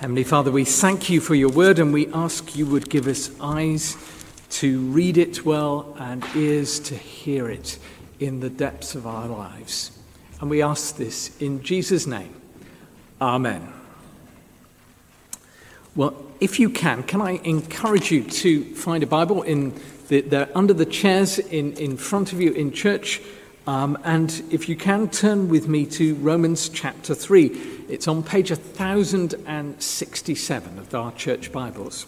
Heavenly Father, we thank you for your word and we ask you would give us eyes to read it well and ears to hear it in the depths of our lives. And we ask this in Jesus' name. Amen. Well, if you can, can I encourage you to find a Bible in the, the under the chairs in, in front of you in church? Um, and if you can, turn with me to Romans chapter 3. It's on page 1067 of our church Bibles.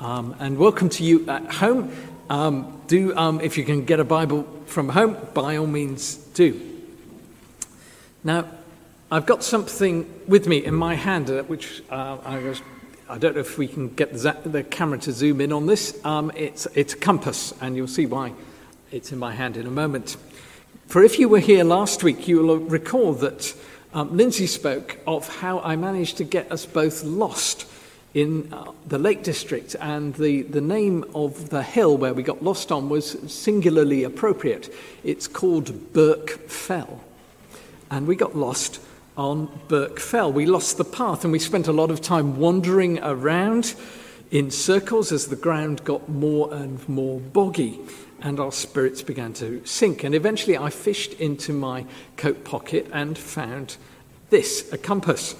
Um, and welcome to you at home. Um, do, um, if you can get a Bible from home, by all means do. Now, I've got something with me in my hand, uh, which uh, I was. I don't know if we can get the, camera to zoom in on this. Um, it's, it's a compass, and you'll see why it's in my hand in a moment. For if you were here last week, you will recall that um, Lindsay spoke of how I managed to get us both lost in uh, the Lake District, and the, the name of the hill where we got lost on was singularly appropriate. It's called Birk Fell. And we got lost on Birk Fell. We lost the path, and we spent a lot of time wandering around in circles as the ground got more and more boggy and our spirits began to sink. And eventually I fished into my coat pocket and found this a compass.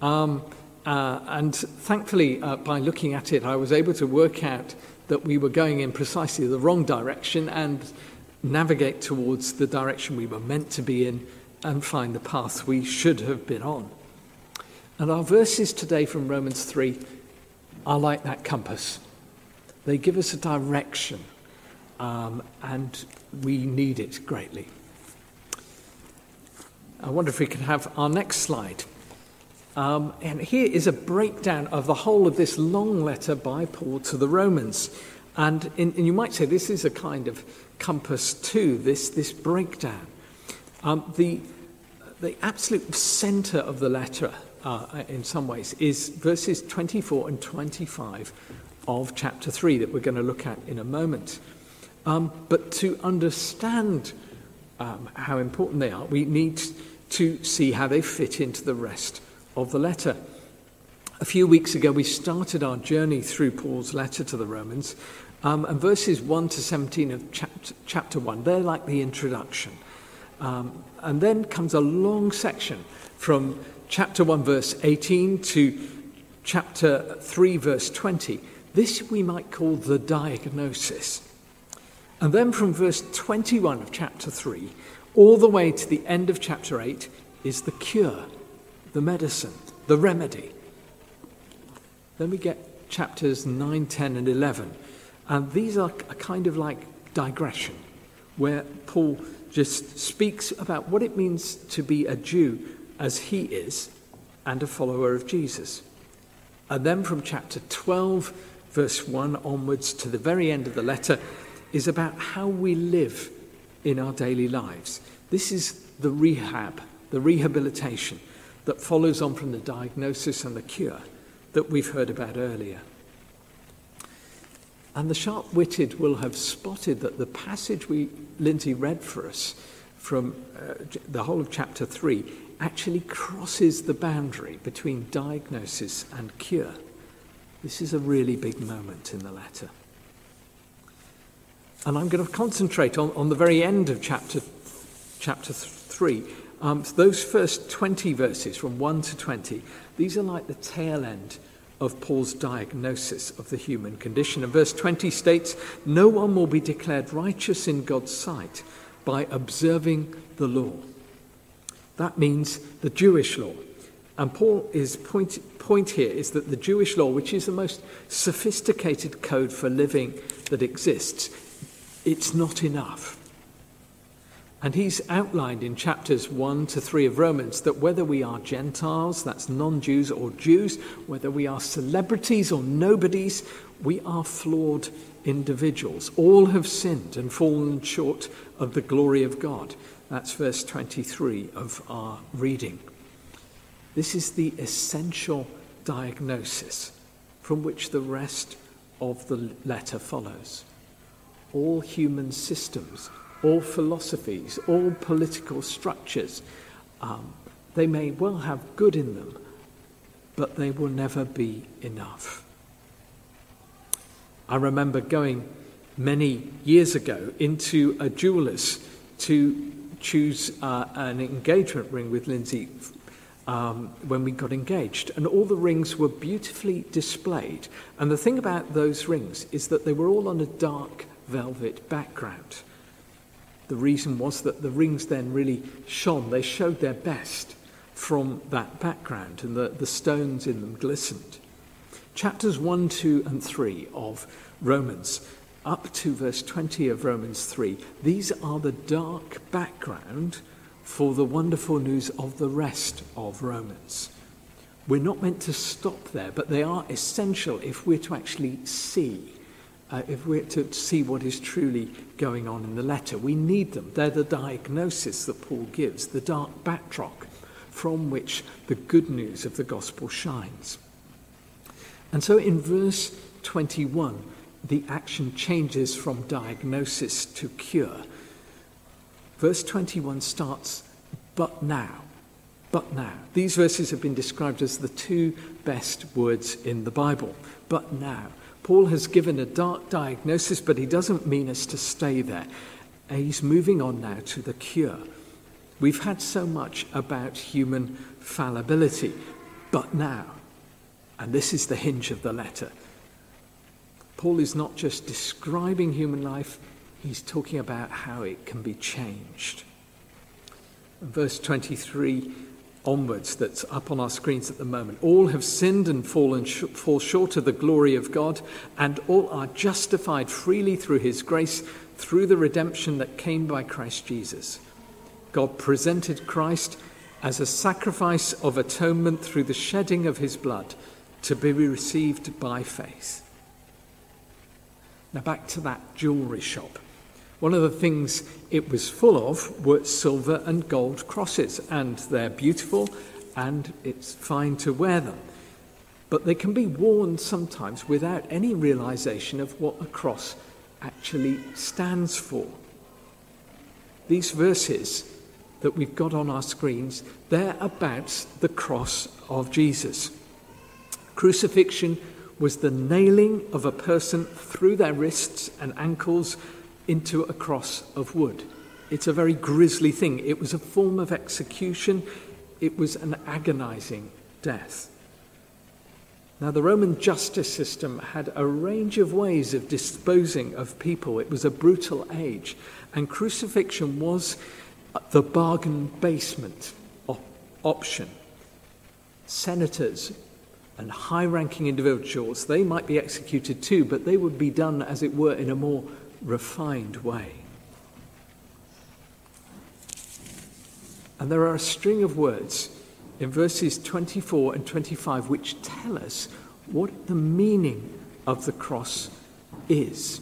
Um, uh, and thankfully, uh, by looking at it, I was able to work out that we were going in precisely the wrong direction and navigate towards the direction we were meant to be in and find the path we should have been on. And our verses today from Romans 3 are like that compass. They give us a direction um, and we need it greatly. I wonder if we could have our next slide. Um, and here is a breakdown of the whole of this long letter by Paul to the Romans. And, in, and you might say this is a kind of compass too, this, this breakdown. Um, the, the absolute center of the letter, uh, in some ways, is verses 24 and 25 of chapter 3 that we're going to look at in a moment. Um, but to understand um, how important they are, we need to see how they fit into the rest of the letter. A few weeks ago, we started our journey through Paul's letter to the Romans, um, and verses 1 to 17 of chapter, chapter 1, they're like the introduction. Um, and then comes a long section from chapter 1, verse 18 to chapter 3, verse 20. This we might call the diagnosis. And then from verse 21 of chapter 3 all the way to the end of chapter 8 is the cure, the medicine, the remedy. Then we get chapters 9, 10, and 11. And these are a kind of like digression, where Paul just speaks about what it means to be a Jew as he is and a follower of Jesus. And then from chapter 12, verse 1 onwards to the very end of the letter, is about how we live in our daily lives. This is the rehab, the rehabilitation that follows on from the diagnosis and the cure that we've heard about earlier. And the sharp witted will have spotted that the passage we, Lindsay read for us from uh, the whole of chapter 3 actually crosses the boundary between diagnosis and cure. This is a really big moment in the letter. And I'm going to concentrate on, on the very end of chapter, chapter 3. Um, those first 20 verses, from 1 to 20, these are like the tail end of Paul's diagnosis of the human condition. And verse 20 states, No one will be declared righteous in God's sight by observing the law. That means the Jewish law. And Paul's point, point here is that the Jewish law, which is the most sophisticated code for living that exists, it's not enough. And he's outlined in chapters 1 to 3 of Romans that whether we are Gentiles, that's non Jews, or Jews, whether we are celebrities or nobodies, we are flawed individuals. All have sinned and fallen short of the glory of God. That's verse 23 of our reading. This is the essential diagnosis from which the rest of the letter follows all human systems, all philosophies, all political structures. Um, they may well have good in them, but they will never be enough. I remember going many years ago into a jeweler's to choose uh, an engagement ring with Lindsay um, when we got engaged. And all the rings were beautifully displayed. And the thing about those rings is that they were all on a dark velvet background. The reason was that the rings then really shone, they showed their best from that background, and the, the stones in them glistened. Chapters 1, 2, and 3 of Romans, up to verse 20 of Romans 3, these are the dark background for the wonderful news of the rest of Romans. We're not meant to stop there, but they are essential if we're to actually see uh, if we're to see what is truly going on in the letter. We need them. They're the diagnosis that Paul gives, the dark backdrop from which the good news of the gospel shines. And so in verse 21, the action changes from diagnosis to cure. Verse 21 starts, but now. But now. These verses have been described as the two best words in the Bible. But now. Paul has given a dark diagnosis, but he doesn't mean us to stay there. Uh, he's moving on now to the cure. We've had so much about human fallibility, but now, and this is the hinge of the letter, Paul is not just describing human life, he's talking about how it can be changed. Verse 23 onwards that's up on our screens at the moment. All have sinned and fallen sh- fall short of the glory of God, and all are justified freely through his grace through the redemption that came by Christ Jesus. God presented Christ as a sacrifice of atonement through the shedding of his blood to be received by faith. Now, back to that jewellery shop. One of the things it was full of were silver and gold crosses, and they're beautiful and it's fine to wear them. But they can be worn sometimes without any realization of what a cross actually stands for. These verses that we've got on our screens, they're about the cross of Jesus. Crucifixion was the nailing of a person through their wrists and ankles into a cross of wood. It's a very grisly thing. It was a form of execution, it was an agonizing death. Now, the Roman justice system had a range of ways of disposing of people. It was a brutal age, and crucifixion was the bargain basement op- option. Senators and high ranking individuals, they might be executed too, but they would be done, as it were, in a more refined way. And there are a string of words in verses 24 and 25 which tell us what the meaning of the cross is.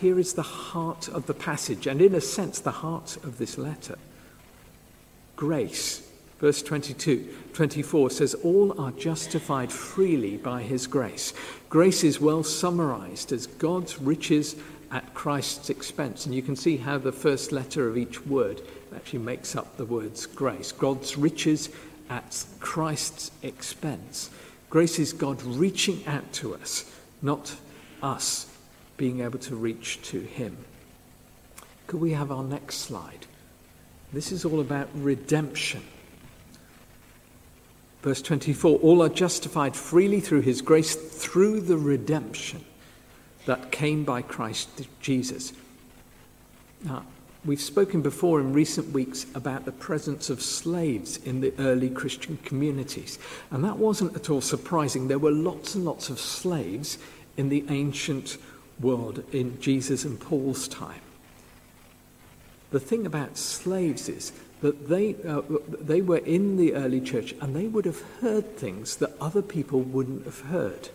Here is the heart of the passage, and in a sense, the heart of this letter. Grace. Verse 22, 24 says, All are justified freely by his grace. Grace is well summarized as God's riches at Christ's expense. And you can see how the first letter of each word actually makes up the words grace. God's riches at Christ's expense. Grace is God reaching out to us, not us being able to reach to Him. Could we have our next slide? This is all about redemption. Verse 24 All are justified freely through His grace through the redemption that came by Christ Jesus. Now, we've spoken before in recent weeks about the presence of slaves in the early Christian communities, and that wasn't at all surprising. There were lots and lots of slaves in the ancient world in Jesus and Paul's time. The thing about slaves is that they, uh, they were in the early church and they would have heard things that other people wouldn't have heard.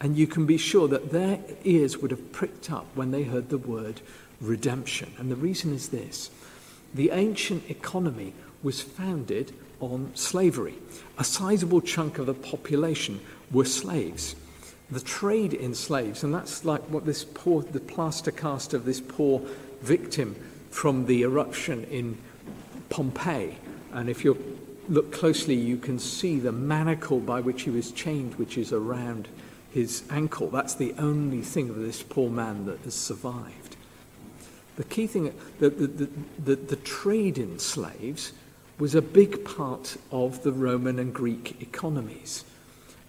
And you can be sure that their ears would have pricked up when they heard the word redemption. And the reason is this the ancient economy was founded on slavery. A sizable chunk of the population were slaves. The trade in slaves, and that's like what this poor, the plaster cast of this poor victim from the eruption in Pompeii. And if you're look closely, you can see the manacle by which he was chained, which is around his ankle. That's the only thing of this poor man that has survived. The key thing, the, the, the, the, trade in slaves was a big part of the Roman and Greek economies.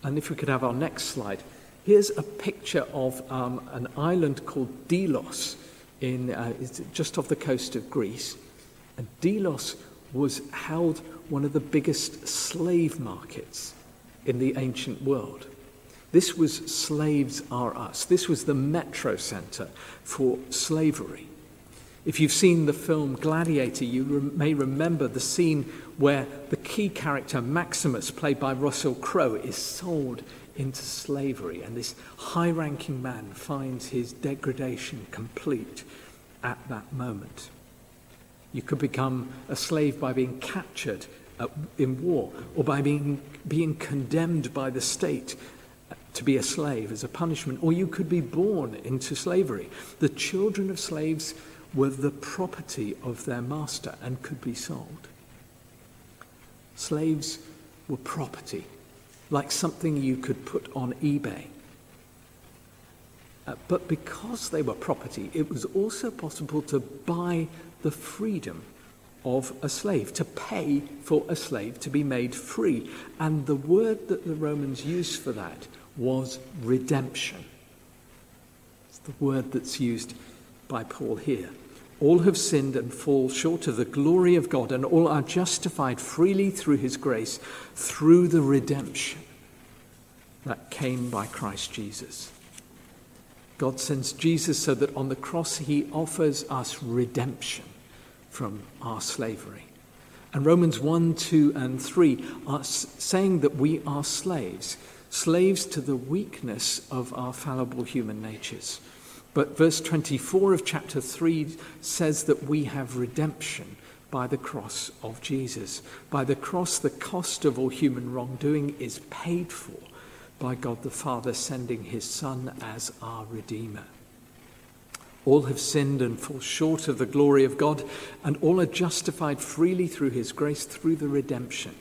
And if we could have our next slide, here's a picture of um, an island called Delos, in, uh, just off the coast of Greece. And Delos was held one of the biggest slave markets in the ancient world. This was Slaves Are Us. This was the metro center for slavery. If you've seen the film Gladiator, you re- may remember the scene where the key character, Maximus, played by Russell Crowe, is sold into slavery, and this high ranking man finds his degradation complete at that moment. You could become a slave by being captured in war or by being, being condemned by the state to be a slave as a punishment, or you could be born into slavery. The children of slaves were the property of their master and could be sold. Slaves were property, like something you could put on eBay. Uh, but because they were property, it was also possible to buy the freedom of a slave, to pay for a slave to be made free. And the word that the Romans used for that was redemption. It's the word that's used by Paul here. All have sinned and fall short of the glory of God, and all are justified freely through his grace, through the redemption that came by Christ Jesus. God sends Jesus so that on the cross he offers us redemption from our slavery. And Romans 1, 2, and 3 are saying that we are slaves, slaves to the weakness of our fallible human natures. But verse 24 of chapter 3 says that we have redemption by the cross of Jesus. By the cross, the cost of all human wrongdoing is paid for by God the Father sending his Son as our Redeemer. All have sinned and fall short of the glory of God, and all are justified freely through his grace, through the redemption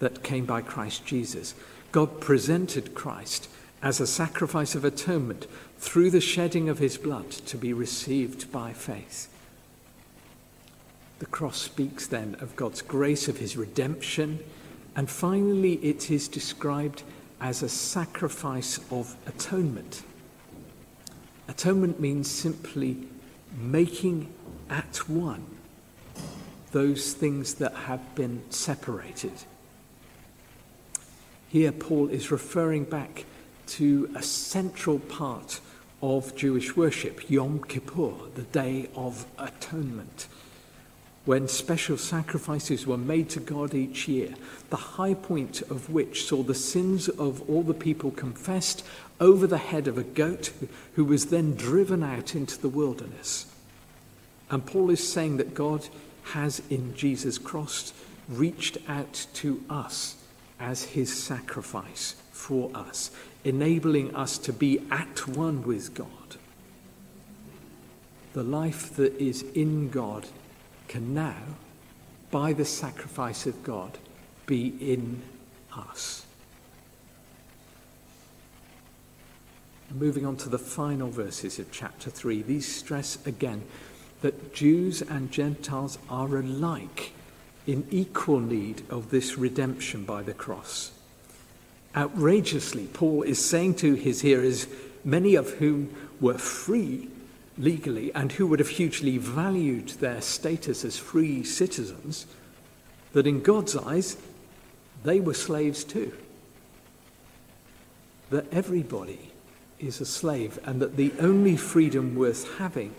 that came by Christ Jesus. God presented Christ as a sacrifice of atonement through the shedding of his blood to be received by faith. The cross speaks then of God's grace, of his redemption, and finally it is described as a sacrifice of atonement. Atonement means simply making at one those things that have been separated. Here, Paul is referring back to a central part of Jewish worship, Yom Kippur, the Day of Atonement, when special sacrifices were made to God each year, the high point of which saw the sins of all the people confessed over the head of a goat who was then driven out into the wilderness. And Paul is saying that God has in Jesus' cross reached out to us as his sacrifice for us enabling us to be at one with God. The life that is in God can now, by the sacrifice of God, be in us. Moving on to the final verses of chapter 3, these stress again that Jews and Gentiles are alike in equal need of this redemption by the cross outrageously, Paul is saying to his hearers, many of whom were free legally and who would have hugely valued their status as free citizens, that in God's eyes, they were slaves too. That everybody is a slave, and that the only freedom worth having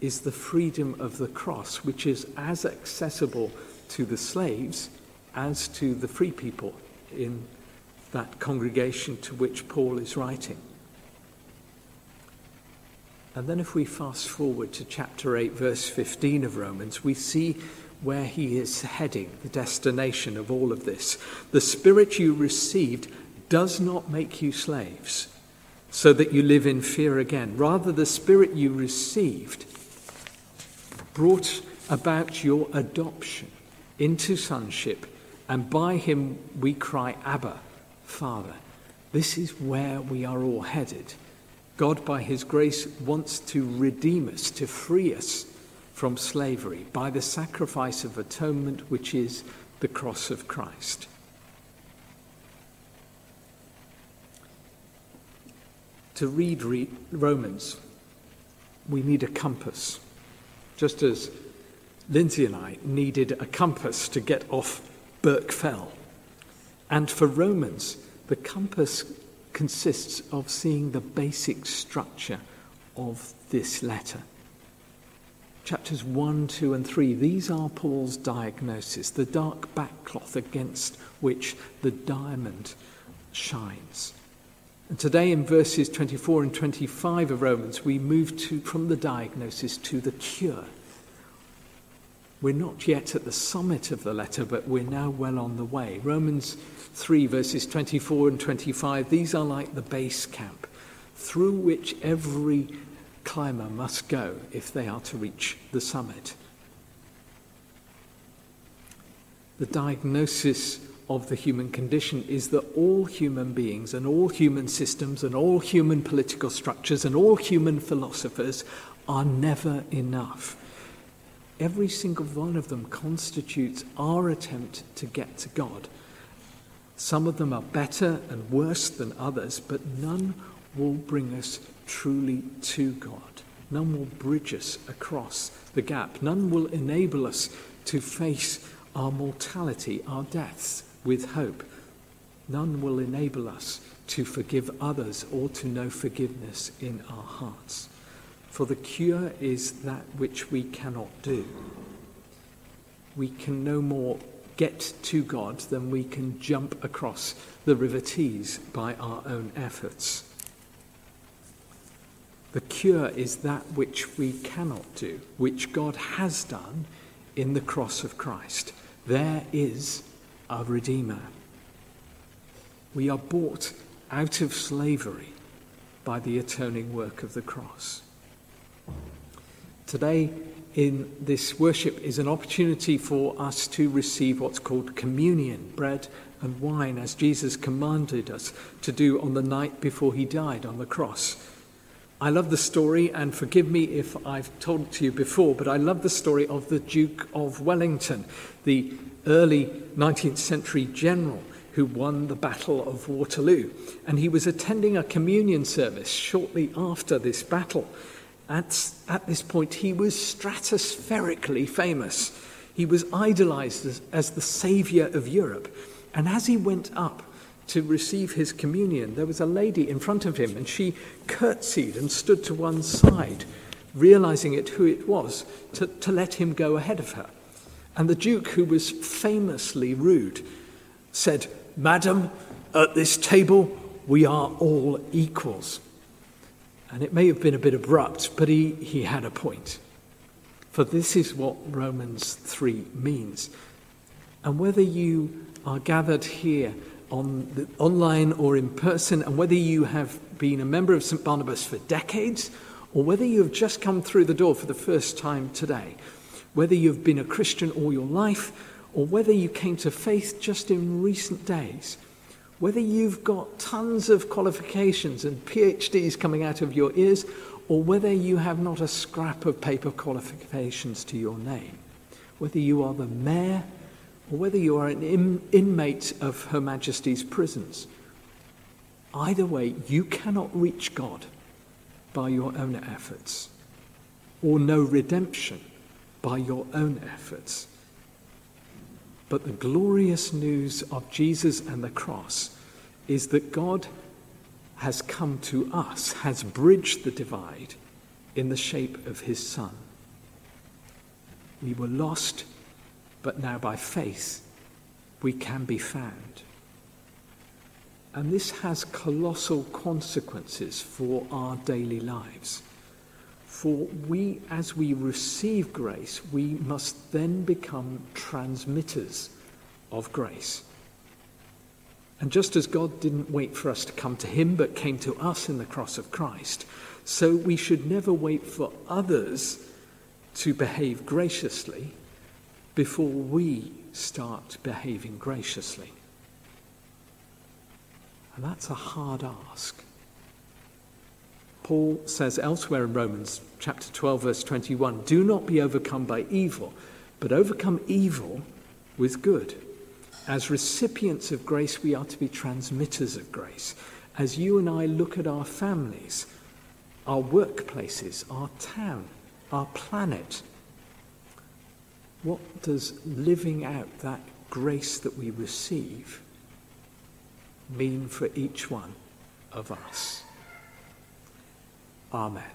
is the freedom of the cross, which is as accessible to the slaves as to the free people in that congregation to which Paul is writing. And then, if we fast forward to chapter 8, verse 15 of Romans, we see where he is heading, the destination of all of this. The Spirit you received does not make you slaves, so that you live in fear again. Rather, the Spirit you received brought about your adoption into sonship and by him we cry, Abba, Father. This is where we are all headed. God, by his grace, wants to redeem us, to free us from slavery by the sacrifice of atonement, which is the cross of Christ. To read re- Romans, we need a compass, just as Lindsay and I needed a compass to get off Birkfell. And for Romans, the compass consists of seeing the basic structure of this letter. Chapters 1, 2, and 3, these are Paul's diagnosis, the dark backcloth against which the diamond shines. And today, in verses 24 and 25 of Romans, we move to, from the diagnosis to the cure. We're not yet at the summit of the letter, but we're now well on the way. Romans 3, verses 24 and 25, these are like the base camp through which every climber must go if they are to reach the summit. The diagnosis of the human condition is that all human beings and all human systems and all human political structures and all human philosophers are never enough. Every single one of them constitutes our attempt to get to God. Some of them are better and worse than others, but none will bring us truly to God. None will bridge us across the gap. None will enable us to face our mortality, our deaths, with hope. None will enable us to forgive others or to know forgiveness in our hearts. For the cure is that which we cannot do. We can no more get to God than we can jump across the River Tees by our own efforts. The cure is that which we cannot do, which God has done in the cross of Christ. There is a Redeemer. We are bought out of slavery by the atoning work of the cross. Today, in this worship, is an opportunity for us to receive what's called communion, bread and wine, as Jesus commanded us to do on the night before he died on the cross. I love the story, and forgive me if I've told it to you before, but I love the story of the Duke of Wellington, the early 19th century general who won the Battle of Waterloo. And he was attending a communion service shortly after this battle. At, at this point, he was stratospherically famous. He was idolized as, as the savior of Europe. And as he went up to receive his communion, there was a lady in front of him, and she curtsied and stood to one side, realizing it who it was, to, to let him go ahead of her. And the Duke, who was famously rude, said, Madam, at this table we are all equals. And it may have been a bit abrupt, but he, he had a point. For this is what Romans 3 means. And whether you are gathered here on the, online or in person, and whether you have been a member of St. Barnabas for decades, or whether you have just come through the door for the first time today, whether you've been a Christian all your life, or whether you came to faith just in recent days, whether you've got tons of qualifications and PhDs coming out of your ears, or whether you have not a scrap of paper qualifications to your name, whether you are the mayor or whether you are an in, inmate of Her Majesty's prisons, either way, you cannot reach God by your own efforts or know redemption by your own efforts. But the glorious news of Jesus and the cross is that God has come to us, has bridged the divide in the shape of his Son. We were lost, but now by faith we can be found. And this has colossal consequences for our daily lives. For we, as we receive grace, we must then become transmitters of grace. And just as God didn't wait for us to come to Him, but came to us in the cross of Christ, so we should never wait for others to behave graciously before we start behaving graciously? And that's a hard ask. Paul says elsewhere in Romans chapter 12, verse 21 Do not be overcome by evil, but overcome evil with good. As recipients of grace, we are to be transmitters of grace. As you and I look at our families, our workplaces, our town, our planet, what does living out that grace that we receive mean for each one of us? Amen.